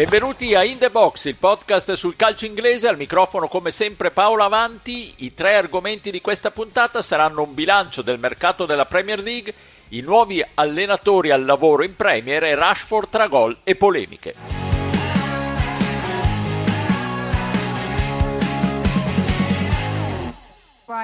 Benvenuti a In The Box, il podcast sul calcio inglese, al microfono come sempre Paolo Avanti. I tre argomenti di questa puntata saranno un bilancio del mercato della Premier League, i nuovi allenatori al lavoro in Premier e Rashford tra gol e polemiche.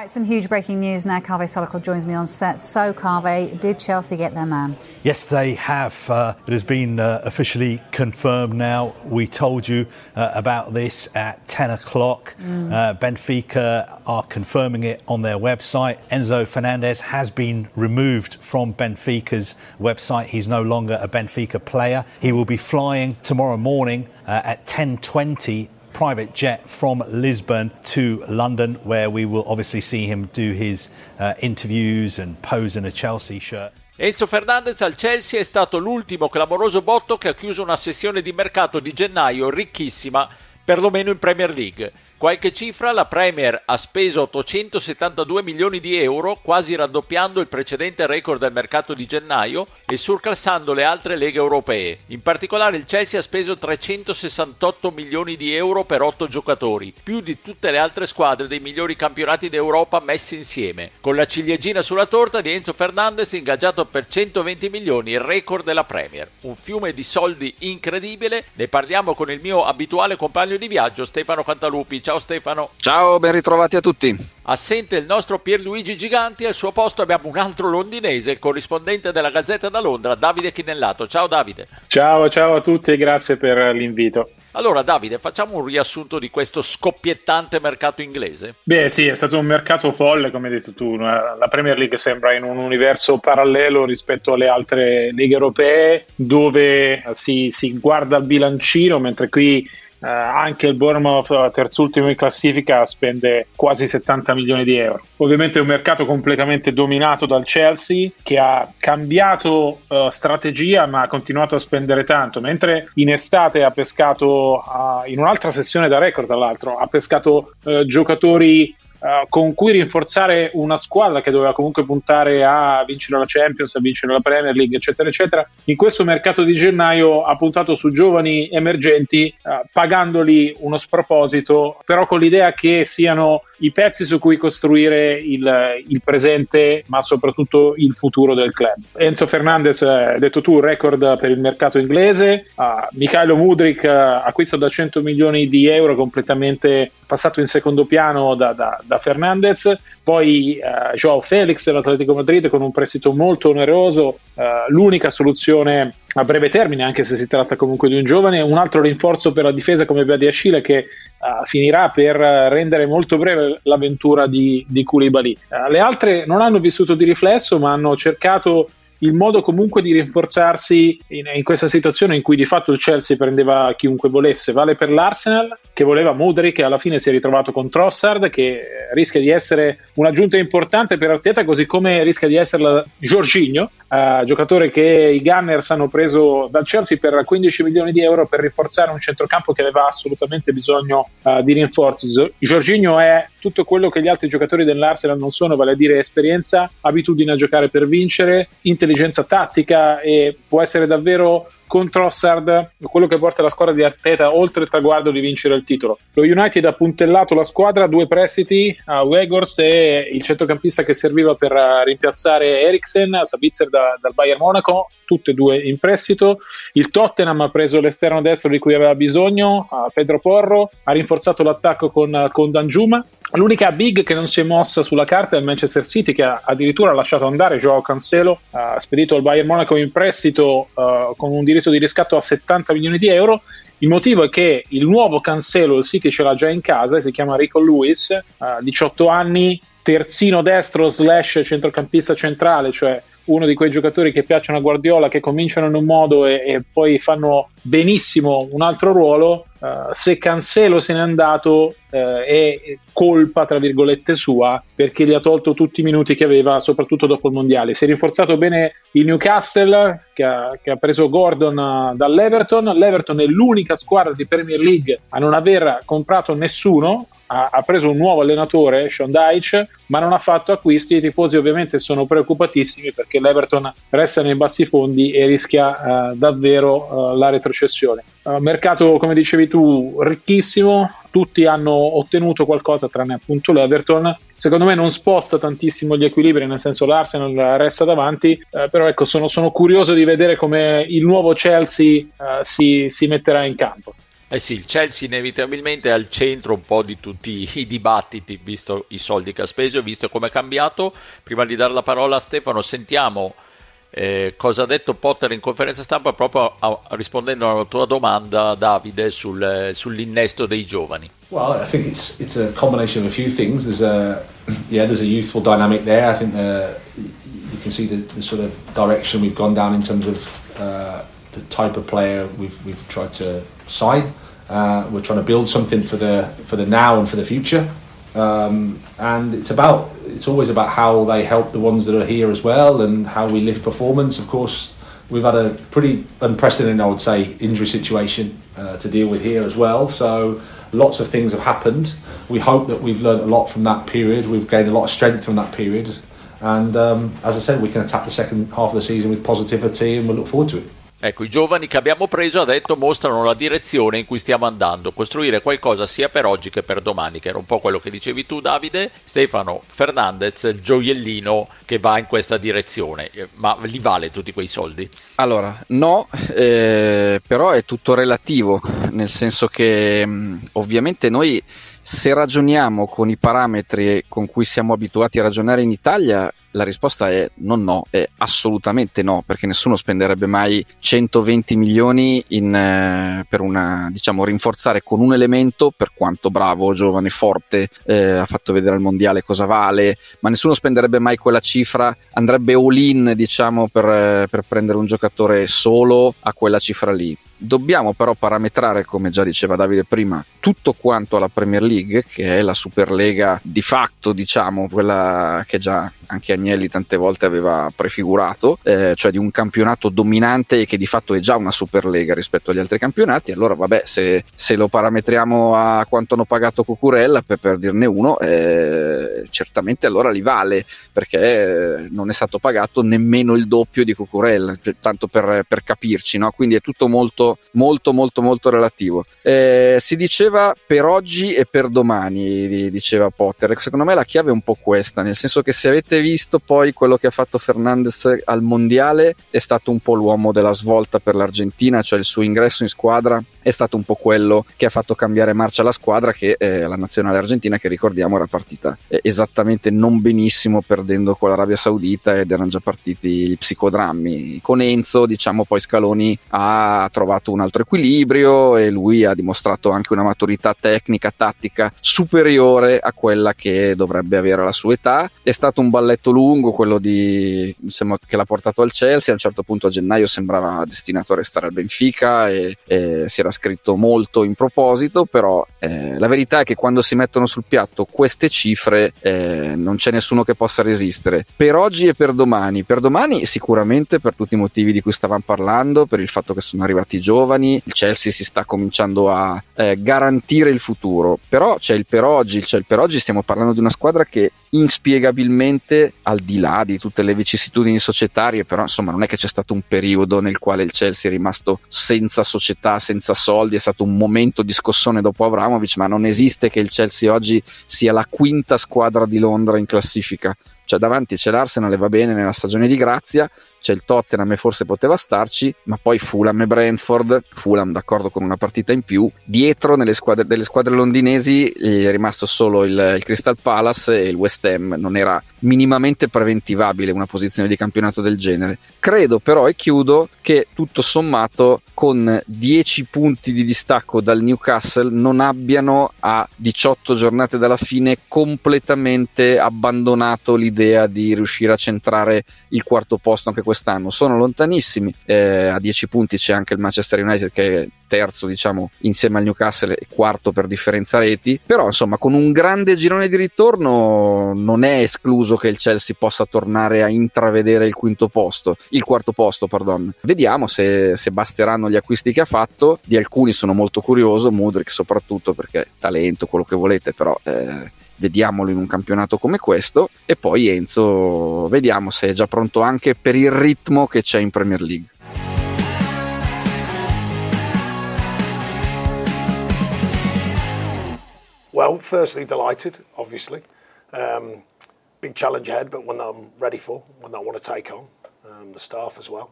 Right, some huge breaking news now. Carve Solokol joins me on set. So, Carve, did Chelsea get their man? Yes, they have. Uh, it has been uh, officially confirmed now. We told you uh, about this at 10 o'clock. Mm. Uh, Benfica are confirming it on their website. Enzo Fernandez has been removed from Benfica's website. He's no longer a Benfica player. He will be flying tomorrow morning uh, at 10:20 private jet from Lisbon to London, where we will obviously see him do his uh, interviews and pose in a Chelsea shirt. Enzo Fernandez al Chelsea è stato l'ultimo clamoroso botto che ha chiuso una sessione di mercato di gennaio ricchissima, perlomeno in Premier League. Qualche cifra, la Premier ha speso 872 milioni di euro, quasi raddoppiando il precedente record del mercato di gennaio e surclassando le altre leghe europee. In particolare il Chelsea ha speso 368 milioni di euro per 8 giocatori, più di tutte le altre squadre dei migliori campionati d'Europa messi insieme, con la ciliegina sulla torta di Enzo Fernandez ingaggiato per 120 milioni, il record della Premier. Un fiume di soldi incredibile, ne parliamo con il mio abituale compagno di viaggio Stefano Cantalupi Ciao Stefano. Ciao, ben ritrovati a tutti. Assente il nostro Pierluigi Giganti, al suo posto abbiamo un altro londinese, il corrispondente della Gazzetta da Londra, Davide Chinellato. Ciao Davide. Ciao, ciao a tutti e grazie per l'invito. Allora Davide, facciamo un riassunto di questo scoppiettante mercato inglese? Beh sì, è stato un mercato folle, come hai detto tu. La Premier League sembra in un universo parallelo rispetto alle altre leghe europee, dove si, si guarda il bilancino, mentre qui eh, anche il Bournemouth, terzultimo in classifica, spende quasi 70 milioni di euro. Ovviamente è un mercato completamente dominato dal Chelsea che ha cambiato uh, strategia ma ha continuato a spendere tanto, mentre in estate ha pescato, uh, in un'altra sessione da record tra l'altro, ha pescato uh, giocatori Uh, con cui rinforzare una squadra che doveva comunque puntare a vincere la Champions, a vincere la Premier League, eccetera, eccetera. In questo mercato di gennaio ha puntato su giovani emergenti, uh, pagandoli uno sproposito, però con l'idea che siano i pezzi su cui costruire il, il, presente, ma soprattutto il futuro del club. Enzo Fernandez, hai detto tu, record per il mercato inglese, uh, Mikhailo Mudrik, uh, acquisto da 100 milioni di euro, completamente passato in secondo piano da, da, da Fernandez, poi uh, Joao Felix dell'Atletico Madrid con un prestito molto oneroso, uh, l'unica soluzione a breve termine, anche se si tratta comunque di un giovane, un altro rinforzo per la difesa come Badi Ascile che uh, finirà per rendere molto breve l'avventura di, di Koulibaly. le altre non hanno vissuto di riflesso, ma hanno cercato il modo comunque di rinforzarsi in, in, questa situazione in cui di fatto il Chelsea prendeva chiunque volesse. Vale per l'Arsenal che voleva Mudrik e alla fine si è ritrovato con Trossard che rischia di essere un'aggiunta importante per Arteta così come rischia di essere Jorginho, uh, giocatore che i Gunners hanno preso dal Chelsea per 15 milioni di euro per rinforzare un centrocampo che aveva assolutamente bisogno uh, di rinforzi. Jorginho è tutto quello che gli altri giocatori dell'Arsenal non sono, vale a dire esperienza, abitudine a giocare per vincere, intelligenza tattica e può essere davvero con Trossard, quello che porta la squadra di Arteta oltre il traguardo di vincere il titolo. Lo United ha puntellato la squadra, due prestiti a Wegors e il centrocampista che serviva per rimpiazzare Eriksen, Sabitzer da, dal Bayern Monaco, tutte e due in prestito. Il Tottenham ha preso l'esterno destro di cui aveva bisogno, Pedro Porro, ha rinforzato l'attacco con, con Danjuma L'unica big che non si è mossa sulla carta è il Manchester City che ha addirittura lasciato andare Joao Cancelo, ha spedito al Bayern Monaco in prestito uh, con un diritto di riscatto a 70 milioni di euro. Il motivo è che il nuovo Cancelo il City ce l'ha già in casa, si chiama Rico Lewis, uh, 18 anni, terzino destro slash centrocampista centrale, cioè uno di quei giocatori che piacciono a Guardiola, che cominciano in un modo e, e poi fanno benissimo un altro ruolo, uh, se Cancelo se n'è andato uh, è colpa, tra virgolette, sua, perché gli ha tolto tutti i minuti che aveva, soprattutto dopo il Mondiale. Si è rinforzato bene il Newcastle, che ha, che ha preso Gordon uh, dall'Everton. L'Everton è l'unica squadra di Premier League a non aver comprato nessuno, ha, ha, preso un nuovo allenatore, Sean Deitch, ma non ha fatto acquisti. I tifosi ovviamente sono preoccupatissimi perché l'Everton resta nei bassi fondi e rischia uh, davvero uh, la retrocessione. Uh, mercato, come dicevi tu, ricchissimo. Tutti hanno ottenuto qualcosa tranne appunto l'Everton. Secondo me non sposta tantissimo gli equilibri, nel senso l'Arsenal resta davanti, però ecco, sono, sono, curioso di vedere come il nuovo Chelsea si, si metterà in campo. Eh sì, il Chelsea inevitabilmente è al centro un po' di tutti i dibattiti, visto i soldi che ha speso visto come è cambiato. Prima di dare la parola a Stefano, sentiamo eh, cosa ha detto Potter in conferenza stampa proprio a, rispondendo alla tua domanda, Davide, sul, sull'innesto dei giovani. Well, I think it's it's a combination of a few things. There's a yeah, there's a youthful dynamic there. I think uh, you can see the, the, sort of direction we've gone down in terms of uh, the type of player we've we've tried to sign. Uh, we're trying to build something for the for the now and for the future, um, and it's about it's always about how they help the ones that are here as well, and how we lift performance. Of course, we've had a pretty unprecedented, I would say, injury situation uh, to deal with here as well. So lots of things have happened. We hope that we've learned a lot from that period. We've gained a lot of strength from that period, and um, as I said, we can attack the second half of the season with positivity, and we look forward to it. Ecco, i giovani che abbiamo preso, ha detto, mostrano la direzione in cui stiamo andando, costruire qualcosa sia per oggi che per domani, che era un po' quello che dicevi tu Davide, Stefano Fernandez, il gioiellino che va in questa direzione, ma li vale tutti quei soldi? Allora, no, eh, però è tutto relativo, nel senso che mm, ovviamente noi se ragioniamo con i parametri con cui siamo abituati a ragionare in Italia, la risposta è non no, è assolutamente no, perché nessuno spenderebbe mai 120 milioni in, eh, per una, diciamo, rinforzare con un elemento, per quanto bravo, giovane, forte, eh, ha fatto vedere al mondiale cosa vale, ma nessuno spenderebbe mai quella cifra, andrebbe all in, diciamo, per, eh, per prendere un giocatore solo a quella cifra lì. Dobbiamo però parametrare, come già diceva Davide prima, tutto quanto alla Premier League, che è la Superlega di fatto, diciamo, quella che già anche Agnelli tante volte aveva prefigurato, eh, cioè di un campionato dominante che di fatto è già una Superlega rispetto agli altri campionati. Allora, vabbè, se, se lo parametriamo a quanto hanno pagato Cucurella, per, per dirne uno, eh, certamente allora li vale, perché eh, non è stato pagato nemmeno il doppio di Cucurella, cioè, tanto per, per capirci, no? Quindi è tutto molto molto, molto, molto, relativo. Eh, si diceva per oggi e per domani, diceva Potter. Secondo me la chiave è un po' questa, nel senso che se avete visto poi quello che ha fatto Fernandez al mondiale, è stato un po' l'uomo della svolta per l'Argentina, cioè il suo ingresso in squadra è stato un po' quello che ha fatto cambiare marcia la squadra, che è la nazionale argentina, che ricordiamo era partita eh, esattamente non benissimo, perdendo con l'Arabia Saudita ed erano già partiti i psicodrammi. Con Enzo, diciamo, poi Scaloni ha trovato un altro equilibrio e lui ha dimostrato anche una maturità tecnica, tattica superiore a quella che dovrebbe avere alla sua età. È stato un balletto lungo quello di, insomma, che l'ha portato al Chelsea. A un certo punto a gennaio sembrava destinato a restare al Benfica e, e si era scritto molto in proposito, però eh, la verità è che quando si mettono sul piatto queste cifre eh, non c'è nessuno che possa resistere. Per oggi e per domani, per domani sicuramente per tutti i motivi di cui stavamo parlando, per il fatto che sono arrivati i giovani, il Chelsea si sta cominciando a eh, garantire il futuro, però c'è il per oggi, c'è il per oggi stiamo parlando di una squadra che inspiegabilmente al di là di tutte le vicissitudini societarie però insomma non è che c'è stato un periodo nel quale il Chelsea è rimasto senza società senza soldi è stato un momento di scossone dopo Abramovic ma non esiste che il Chelsea oggi sia la quinta squadra di Londra in classifica. Cioè davanti c'è l'Arsenal e va bene nella stagione di grazia, c'è il Tottenham forse poteva starci, ma poi Fulham e Brentford, Fulham d'accordo con una partita in più, dietro nelle squadre, delle squadre londinesi è rimasto solo il, il Crystal Palace e il West Ham, non era minimamente preventivabile una posizione di campionato del genere. Credo però, e chiudo, che tutto sommato con 10 punti di distacco dal Newcastle non abbiano a 18 giornate dalla fine completamente abbandonato l'idea di riuscire a centrare il quarto posto anche quest'anno quest'anno sono lontanissimi, eh, a 10 punti c'è anche il Manchester United che è terzo diciamo insieme al Newcastle e quarto per differenza reti, però insomma con un grande girone di ritorno non è escluso che il Chelsea possa tornare a intravedere il quinto posto, il quarto posto, pardon. Vediamo se, se basteranno gli acquisti che ha fatto, di alcuni sono molto curioso, Mudrik soprattutto perché talento, quello che volete, però eh, vediamolo in un campionato come questo e poi Enzo vediamo se è già pronto anche per il ritmo che c'è in Premier League. Well, firstly, delighted, obviously. Um, big challenge ahead, but one that I'm ready for, one that I want to take on. Um, the staff as well.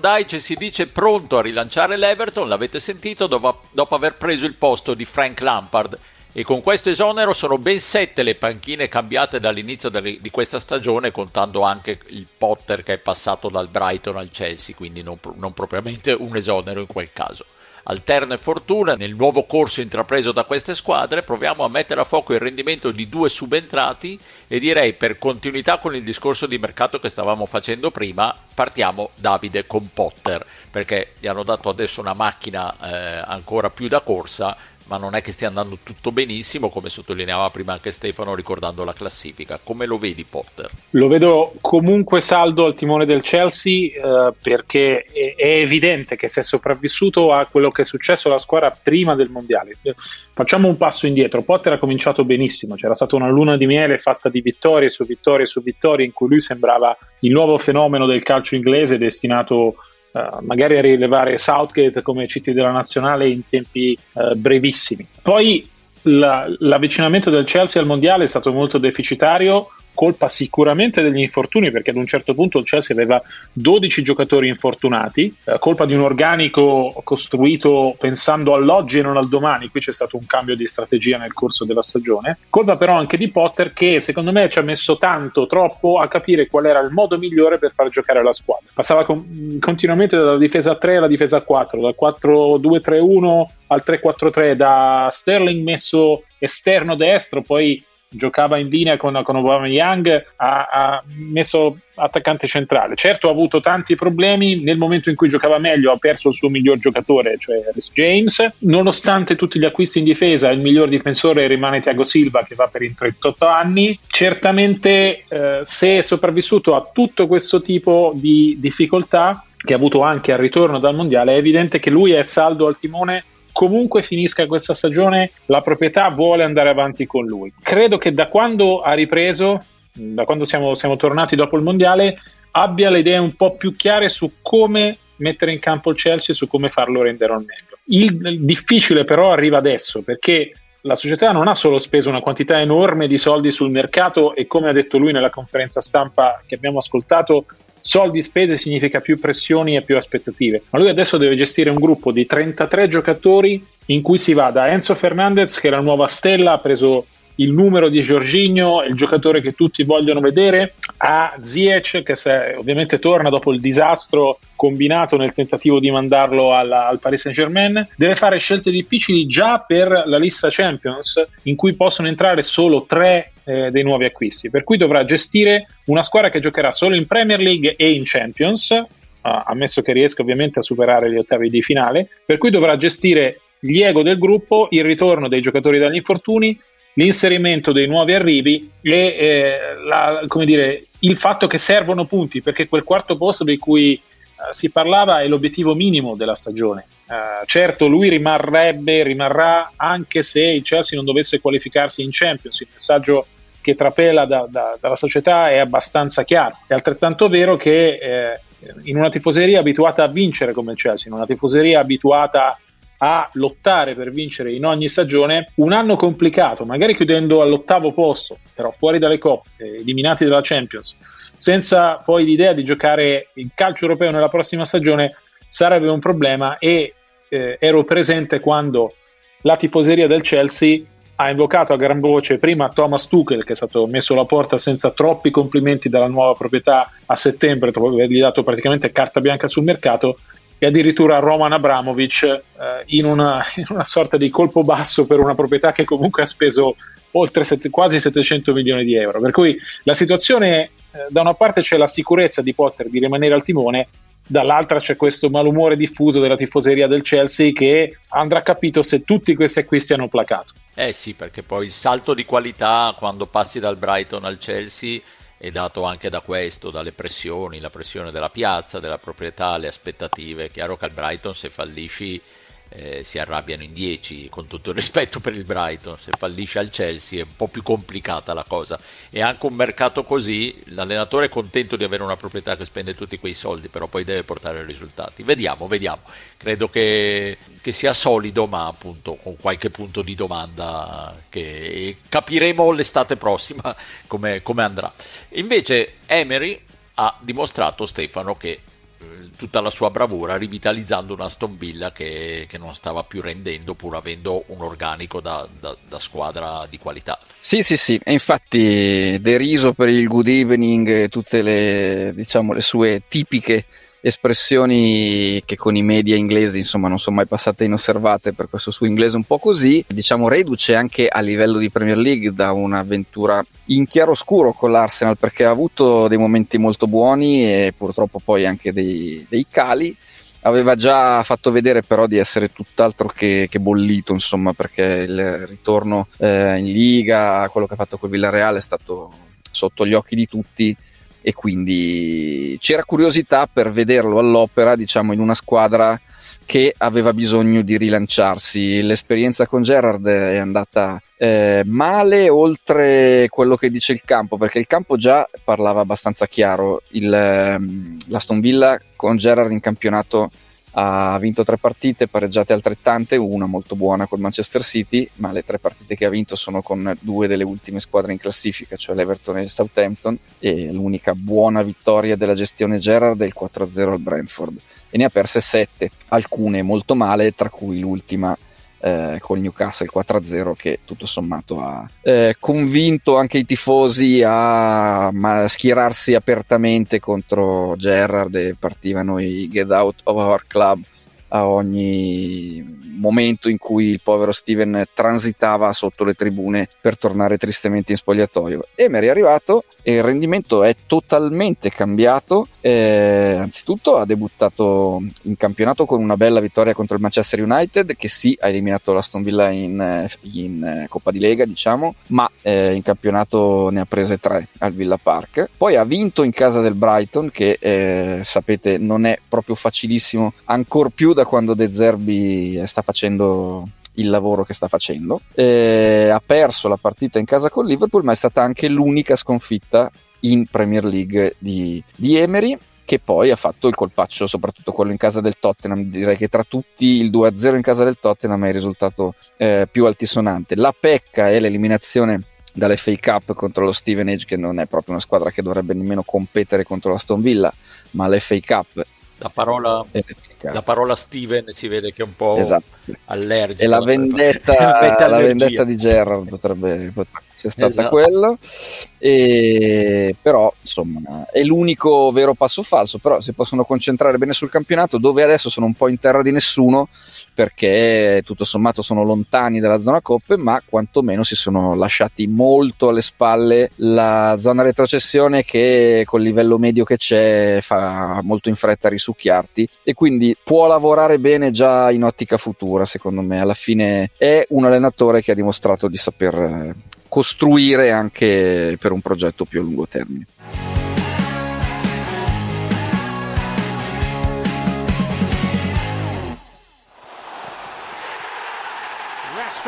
Dyche si dice pronto a rilanciare l'Everton, l'avete sentito, dopo, dopo aver preso il posto di Frank Lampard. E con questo esonero sono ben sette le panchine cambiate dall'inizio di questa stagione, contando anche il Potter che è passato dal Brighton al Chelsea, quindi non, non propriamente un esonero in quel caso alterne fortuna nel nuovo corso intrapreso da queste squadre, proviamo a mettere a fuoco il rendimento di due subentrati e direi per continuità con il discorso di mercato che stavamo facendo prima, partiamo Davide con Potter, perché gli hanno dato adesso una macchina eh, ancora più da corsa, ma non è che stia andando tutto benissimo, come sottolineava prima anche Stefano ricordando la classifica. Come lo vedi Potter? Lo vedo comunque saldo al timone del Chelsea eh, perché è, è, evidente che si è sopravvissuto a quello che è successo alla squadra prima del mondiale. Facciamo un passo indietro. Potter ha cominciato benissimo, c'era stata una luna di miele fatta di vittorie su vittorie su vittorie in cui lui sembrava il nuovo fenomeno del calcio inglese destinato Uh, magari a rilevare Southgate come CT della nazionale in tempi uh, brevissimi. Poi la, l'avvicinamento del Chelsea al mondiale è stato molto deficitario colpa sicuramente degli infortuni, perché ad un certo punto il Chelsea aveva 12 giocatori infortunati, eh, colpa di un organico costruito pensando all'oggi e non al domani, qui c'è stato un cambio di strategia nel corso della stagione, colpa però anche di Potter che secondo me ci ha messo tanto, troppo a capire qual era il modo migliore per far giocare la squadra. Passava con, continuamente dalla difesa 3 alla difesa 4, dal 4-2-3-1 al 3-4-3, da Sterling messo esterno destro, poi giocava in linea con, con Aubameyang, ha, ha messo attaccante centrale. Certo ha avuto tanti problemi, nel momento in cui giocava meglio ha perso il suo miglior giocatore, cioè Rhys James. Nonostante tutti gli acquisti in difesa, il miglior difensore rimane Thiago Silva che va per i 38 anni. Certamente eh, se è sopravvissuto a tutto questo tipo di difficoltà che ha avuto anche al ritorno dal mondiale, è evidente che lui è saldo al timone comunque finisca questa stagione, la proprietà vuole andare avanti con lui. Credo che da quando ha ripreso, da quando siamo, siamo tornati dopo il mondiale, abbia le idee un po' più chiare su come mettere in campo il Chelsea e su come farlo rendere al meglio. Il, il difficile però arriva adesso perché la società non ha solo speso una quantità enorme di soldi sul mercato e come ha detto lui nella conferenza stampa che abbiamo ascoltato soldi spese significa più pressioni e più aspettative. Ma lui adesso deve gestire un gruppo di 33 giocatori in cui si va da Enzo Fernandez, che è la nuova stella, ha preso il numero di Giorginio, il giocatore che tutti vogliono vedere, a Ziyech che se, ovviamente torna dopo il disastro combinato nel tentativo di mandarlo alla, al Paris Saint Germain, deve fare scelte difficili già per la lista Champions in cui possono entrare solo tre eh, dei nuovi acquisti, per cui dovrà gestire una squadra che giocherà solo in Premier League e in Champions, uh, ammesso che riesca ovviamente a superare gli ottavi di finale, per cui dovrà gestire gli ego del gruppo, il ritorno dei giocatori dagli infortuni, l'inserimento dei nuovi arrivi e eh, la, dire, il fatto che servono punti, perché quel quarto posto di cui eh, si parlava è l'obiettivo minimo della stagione. Uh, certo, lui rimarrebbe, rimarrà anche se il Chelsea non dovesse qualificarsi in Champions. Il messaggio che trapela da, da, dalla società è abbastanza chiaro. È altrettanto vero che eh, in una tifoseria abituata a vincere come il Chelsea, in una tifoseria abituata a lottare per vincere in ogni stagione, un anno complicato, magari chiudendo all'ottavo posto, però fuori dalle coppe, eliminati dalla Champions, senza poi l'idea di giocare il calcio europeo nella prossima stagione, sarebbe un problema e eh, ero presente quando la tifoseria del Chelsea ha invocato a gran voce prima Thomas Tuchel che è stato messo alla porta senza troppi complimenti dalla nuova proprietà a settembre dopo avergli dato praticamente carta bianca sul mercato e addirittura Roman Abramovic eh, in, una, in, una, sorta di colpo basso per una proprietà che comunque ha speso oltre set- quasi 700 milioni di euro. Per cui la situazione, eh, da una parte c'è la sicurezza di Potter di rimanere al timone, dall'altra c'è questo malumore diffuso della tifoseria del Chelsea che andrà capito se tutti questi acquisti hanno placato. Eh sì, perché poi il salto di qualità quando passi dal Brighton al Chelsea è dato anche da questo, dalle pressioni, la pressione della piazza, della proprietà, le aspettative. È chiaro che al Brighton se fallisci eh, si arrabbiano in 10 con tutto il rispetto per il Brighton se fallisce al Chelsea è un po' più complicata la cosa. E anche un mercato così l'allenatore è contento di avere una proprietà che spende tutti quei soldi però poi deve portare risultati. Vediamo vediamo. Credo che, che sia solido ma appunto con qualche punto di domanda che capiremo l'estate prossima come, come andrà. Invece Emery ha dimostrato Stefano che tutta la sua bravura rivitalizzando una Aston Villa che, che, non stava più rendendo pur avendo un organico da, da, da, squadra di qualità. Sì, sì, sì, e infatti deriso per il good evening e tutte le, diciamo, le sue tipiche espressioni che con i media inglesi insomma non sono mai passate inosservate per questo suo inglese un po' così diciamo reduce anche a livello di Premier League da un'avventura in chiaroscuro con l'Arsenal perché ha avuto dei momenti molto buoni e purtroppo poi anche dei, dei cali. Aveva già fatto vedere però di essere tutt'altro che, che bollito insomma perché il ritorno eh, in Liga quello che ha fatto col Villarreal è stato sotto gli occhi di tutti e quindi c'era curiosità per vederlo all'opera, diciamo, in una squadra che aveva bisogno di rilanciarsi. L'esperienza con Gerard è andata eh, male oltre quello che dice il campo, perché il campo già parlava abbastanza chiaro. Il, ehm, l'Aston Villa con Gerard in campionato ha vinto tre partite, pareggiate altrettante, una molto buona col Manchester City, ma le tre partite che ha vinto sono con due delle ultime squadre in classifica, cioè l'Everton e il Southampton, e l'unica buona vittoria della gestione Gerrard è il 4-0 al Brentford. E ne ha perse sette, alcune molto male, tra cui l'ultima eh, col Newcastle 4-0 che tutto sommato ha eh, convinto anche i tifosi a schierarsi apertamente contro Gerrard e partivano i get out of our club a ogni momento in cui il povero Steven transitava sotto le tribune per tornare tristemente in spogliatoio. Emery è arrivato e il rendimento è totalmente cambiato. Eh, anzitutto ha debuttato in campionato con una bella vittoria contro il Manchester United, che sì ha eliminato l'Aston Villa in, in Coppa di Lega, diciamo, ma eh, in campionato ne ha prese tre al Villa Park. Poi ha vinto in casa del Brighton, che eh, sapete non è proprio facilissimo, ancor più da quando De Zerbi sta facendo il lavoro che sta facendo. Eh, ha perso la partita in casa con Liverpool, ma è stata anche l'unica sconfitta in Premier League di, di Emery che poi ha fatto il colpaccio, soprattutto quello in casa del Tottenham. Direi che tra tutti il 2-0 in casa del Tottenham è il risultato eh, più altisonante. La pecca è l'eliminazione dall'FA Cup contro lo Stevenage, che non è proprio una squadra che dovrebbe nemmeno competere contro la Stone Villa, ma l'FA Cup la parola, la parola, Steven ci vede che è un po' esatto. allergico. E la vendetta, la vendetta di Gerard potrebbe, potrebbe essere stata esatto. quello. E, però, insomma, è l'unico vero passo falso. Però si possono concentrare bene sul campionato, dove adesso sono un po' in terra di nessuno perché tutto sommato sono lontani dalla zona coppe, ma quantomeno si sono lasciati molto alle spalle la zona retrocessione che col livello medio che c'è fa molto in fretta risucchiarti e quindi può lavorare bene già in ottica futura, secondo me. Alla fine è un allenatore che ha dimostrato di saper costruire anche per un progetto più a lungo termine.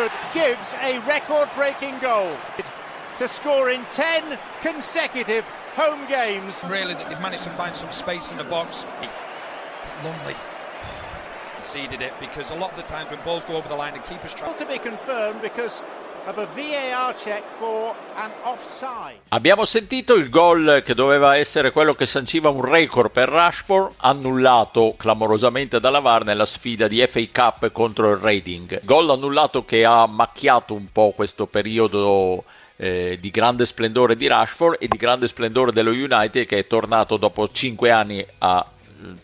Rashford gives a record-breaking goal to score in 10 consecutive home games. Really, that they've managed to find some space in the box. Lonely conceded it because a lot of the times when balls go over the line, the keepers try to be confirmed because Abbiamo sentito il gol che doveva essere quello che sanciva un record per Rashford, annullato clamorosamente dalla VAR nella sfida di FA Cup contro il Reading. Gol annullato che ha macchiato un po' questo periodo eh, di grande splendore di Rashford e di grande splendore dello United che è tornato dopo 5 anni a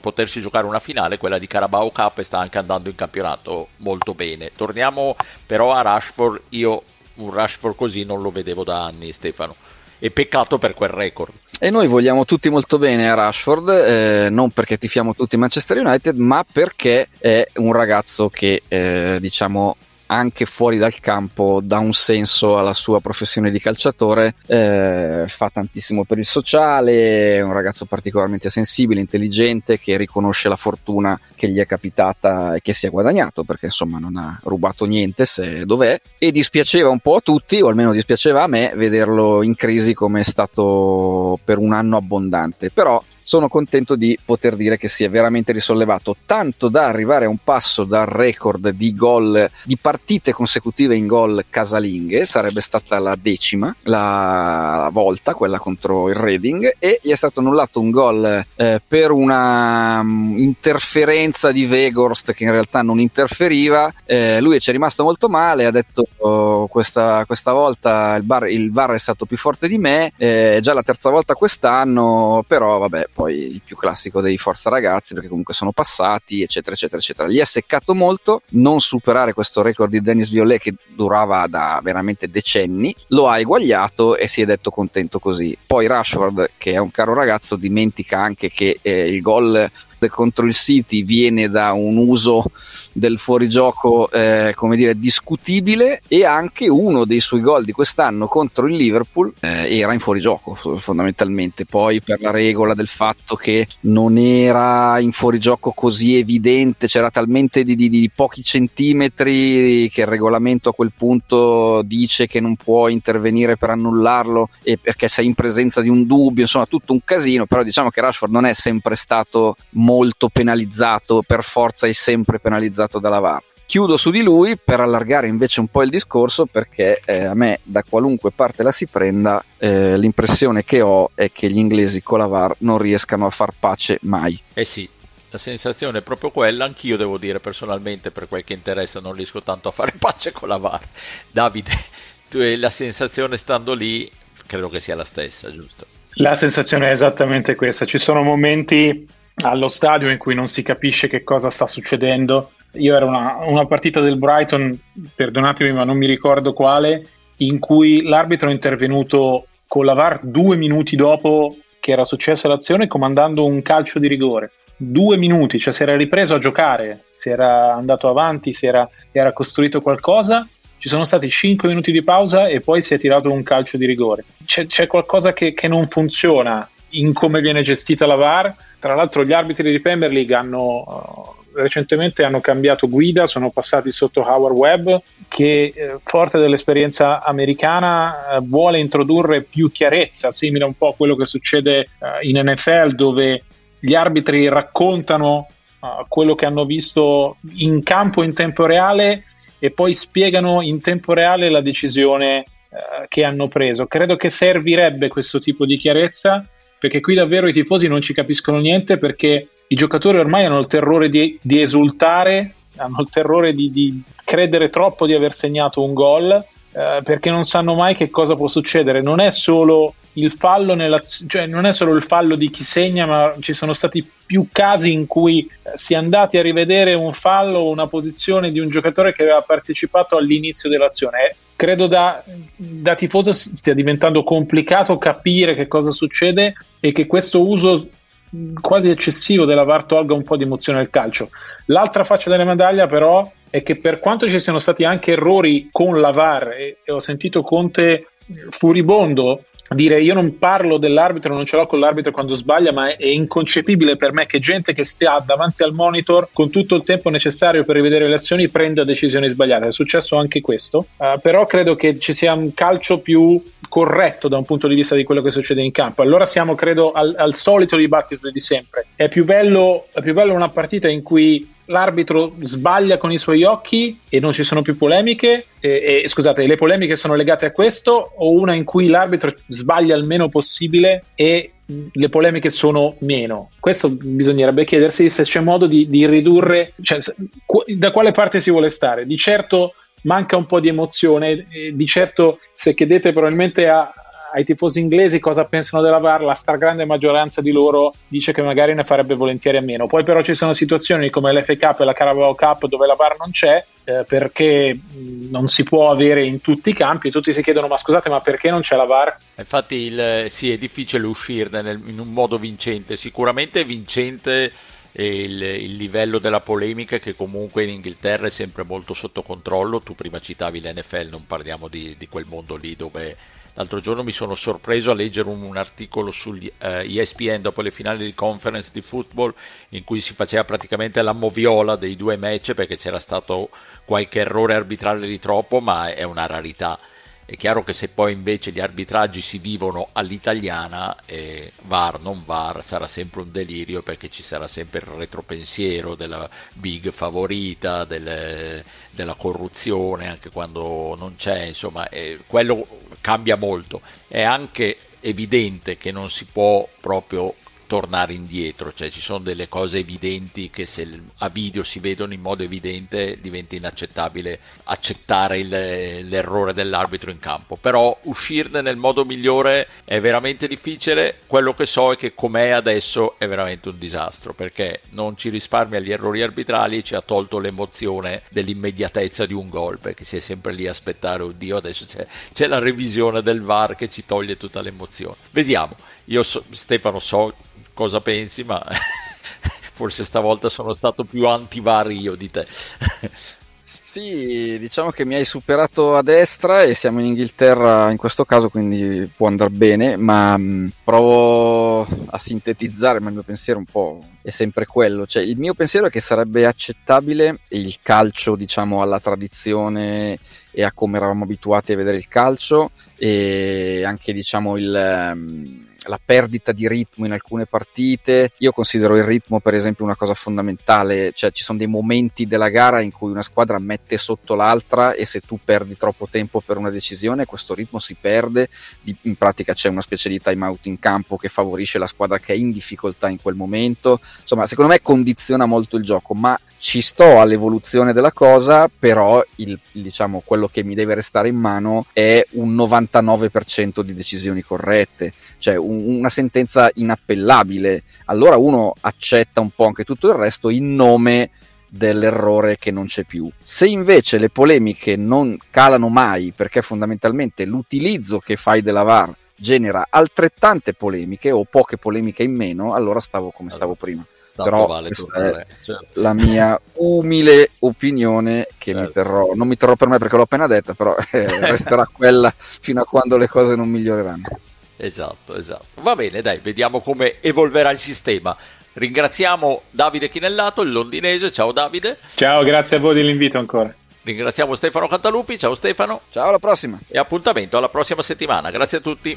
potersi giocare una finale, quella di Carabao Cup e sta anche andando in campionato molto bene. Torniamo però a Rashford, io un Rashford così non lo vedevo da anni Stefano e peccato per quel record. E noi vogliamo tutti molto bene a Rashford, eh, non perché tifiamo tutti Manchester United, ma perché è un ragazzo che eh, diciamo anche fuori dal campo dà un senso alla sua professione di calciatore, eh, fa tantissimo per il sociale, è un ragazzo particolarmente sensibile, intelligente, che riconosce la fortuna che gli è capitata e che si è guadagnato, perché insomma non ha rubato niente se dov'è, e dispiaceva un po' a tutti, o almeno dispiaceva a me, vederlo in crisi come è stato per un anno abbondante, però sono contento di poter dire che si è veramente risollevato tanto da arrivare a un passo dal record di gol di partite consecutive in gol casalinghe. Sarebbe stata la decima la volta quella contro il Reading. E gli è stato annullato un gol eh, per una um, interferenza di Vegorst che in realtà non interferiva eh, lui ci è rimasto molto male ha detto oh, questa, questa, volta il, bar, il VAR è stato più forte di me eh, già la terza volta quest'anno però vabbè poi il più classico dei Forza Ragazzi, perché comunque sono passati, eccetera, eccetera, eccetera. Gli è seccato molto non superare questo record di Dennis Violet che durava da veramente decenni, lo ha eguagliato e si è detto contento così. Poi Rashford, che è un caro ragazzo, dimentica anche che eh, il gol contro il City viene da un uso del fuorigioco eh, come dire discutibile e anche uno dei suoi gol di quest'anno contro il Liverpool eh, era in fuorigioco fondamentalmente. Poi per la regola del fatto che non era in fuorigioco così evidente c'era talmente di, di, di pochi centimetri che il regolamento a quel punto dice che non può intervenire per annullarlo e perché sei in presenza di un dubbio insomma tutto un casino però diciamo che Rashford non è sempre stato molto penalizzato per forza è sempre penalizzato utilizzato dalla VAR. Chiudo su di lui per allargare invece un po' il discorso perché eh, a me da qualunque parte la si prenda eh, l'impressione che ho è che gli inglesi con la VAR non riescano a far pace mai. Eh sì, la sensazione è proprio quella, anch'io devo dire personalmente per quel che interessa non riesco tanto a fare pace con la VAR. Davide, tu hai la sensazione stando lì, credo che sia la stessa, giusto? La sensazione è esattamente questa, ci sono momenti allo stadio in cui non si capisce che cosa sta succedendo io ero una, una partita del Brighton, perdonatemi ma non mi ricordo quale, in cui l'arbitro è intervenuto con la VAR due minuti dopo che era successa l'azione comandando un calcio di rigore. Due minuti, cioè si era ripreso a giocare, si era andato avanti, si era, era costruito qualcosa ci sono stati 5 minuti di pausa e poi si è tirato un calcio di rigore. C'è, c'è qualcosa che, che, non funziona in come viene gestita la VAR. Tra l'altro, gli arbitri di Premier League hanno recentemente hanno cambiato guida, sono passati sotto Howard Webb che eh, forte dell'esperienza americana eh, vuole introdurre più chiarezza, simile un po' a quello che succede eh, in NFL dove gli arbitri raccontano eh, quello che hanno visto in campo in tempo reale e poi spiegano in tempo reale la decisione eh, che hanno preso. Credo che servirebbe questo tipo di chiarezza perché qui davvero i tifosi non ci capiscono niente perché i giocatori ormai hanno il terrore di, di esultare, hanno il terrore di, di, credere troppo di aver segnato un gol, eh, perché non sanno mai che cosa può succedere. Non è solo il fallo nella, cioè non è solo il fallo di chi segna, ma ci sono stati più casi in cui eh, si è andati a rivedere un fallo o una posizione di un giocatore che aveva partecipato all'inizio dell'azione. Eh, credo da, da tifoso stia diventando complicato capire che cosa succede e che questo uso quasi eccessivo della VAR tolga un po' di emozione al calcio. L'altra faccia della medaglia, però, è che per quanto ci siano stati anche errori con la VAR, e, e ho sentito Conte furibondo dire io non parlo dell'arbitro, non ce l'ho con l'arbitro quando sbaglia, ma è, è, inconcepibile per me che gente che stia davanti al monitor con tutto il tempo necessario per rivedere le azioni prenda decisioni sbagliate. È successo anche questo, uh, però credo che ci sia un calcio più corretto da un punto di vista di quello che succede in campo. Allora siamo, credo, al, al solito dibattito di sempre. È più, bello, è più bello una partita in cui l'arbitro sbaglia con i suoi occhi e non ci sono più polemiche, e, e, scusate, le polemiche sono legate a questo, o una in cui l'arbitro sbaglia il meno possibile e le polemiche sono meno. Questo bisognerebbe chiedersi se c'è modo di, di ridurre, cioè, da quale parte si vuole stare. Di certo manca un po' di emozione, di certo se chiedete probabilmente a, ai tifosi inglesi cosa pensano della VAR, la stragrande maggioranza di loro dice che magari ne farebbe volentieri a meno. Poi però ci sono situazioni come l'FA Cup e la Carabao Cup dove la VAR non c'è eh, perché non si può avere in tutti i campi. Tutti si chiedono: ma scusate, ma perché non c'è la VAR? Infatti, il, sì, è difficile uscirne nel, in un modo vincente. Sicuramente vincente il, il, livello della polemica che comunque in Inghilterra è sempre molto sotto controllo. Tu prima citavi l'NFL, non parliamo di, di quel mondo lì dove L'altro giorno mi sono sorpreso a leggere un, un articolo su eh, ESPN dopo le finali di conference di football in cui si faceva praticamente la moviola dei due match perché c'era stato qualche errore arbitrale di troppo, ma è una rarità. È chiaro che se poi invece gli arbitraggi si vivono all'italiana, eh, VAR non VAR sarà sempre un delirio perché ci sarà sempre il retropensiero della big favorita, delle, della corruzione anche quando non c'è, insomma, eh, quello cambia molto. È anche evidente che non si può proprio tornare indietro, cioè ci sono delle cose evidenti che se a video si vedono in modo evidente diventa inaccettabile accettare il, l'errore dell'arbitro in campo, però uscirne nel modo migliore è veramente difficile, quello che so è che com'è adesso è veramente un disastro perché non ci risparmia gli errori arbitrali e ci ha tolto l'emozione dell'immediatezza di un gol perché si è sempre lì a aspettare, oddio adesso c'è, c'è la revisione del VAR che ci toglie tutta l'emozione. Vediamo, io so, Stefano so cosa pensi, ma forse stavolta sono stato più anti-VAR io di te. Sì, diciamo che mi hai superato a destra e siamo in Inghilterra in questo caso, quindi può andare bene, ma mh, mm, provo a sintetizzare, ma il mio pensiero un po' è sempre quello, cioè il mio pensiero è che sarebbe accettabile il calcio, diciamo, alla tradizione e a come eravamo abituati a vedere il calcio e anche, diciamo, il... Um, la perdita di ritmo in alcune partite. Io considero il ritmo, per esempio, una cosa fondamentale, cioè ci sono dei momenti della gara in cui una squadra mette sotto l'altra e se tu perdi troppo tempo per una decisione, questo ritmo si perde. In pratica c'è una specie di time out in campo che favorisce la squadra che è in difficoltà in quel momento. Insomma, secondo me condiziona molto il gioco, ma ci sto all'evoluzione della cosa, però il, diciamo, quello che mi deve restare in mano è un 99% di decisioni corrette, cioè un, una sentenza inappellabile. Allora uno accetta un po' anche tutto il resto in nome dell'errore che non c'è più. Se invece le polemiche non calano mai, perché fondamentalmente l'utilizzo che fai della VAR genera altrettante polemiche o poche polemiche in meno, allora stavo come stavo prima però vale questa è certo. la mia umile opinione che certo. mi terrò, non mi terrò per me perché l'ho appena detta, però eh, resterà quella fino a quando le cose non miglioreranno. Esatto, esatto. Va bene, dai, vediamo come evolverà il sistema. Ringraziamo Davide Chinellato, il londinese. Ciao Davide. Ciao, grazie a voi dell'invito ancora. Ringraziamo Stefano Cantalupi. Ciao Stefano. Ciao, alla prossima. E appuntamento alla prossima settimana. Grazie a tutti.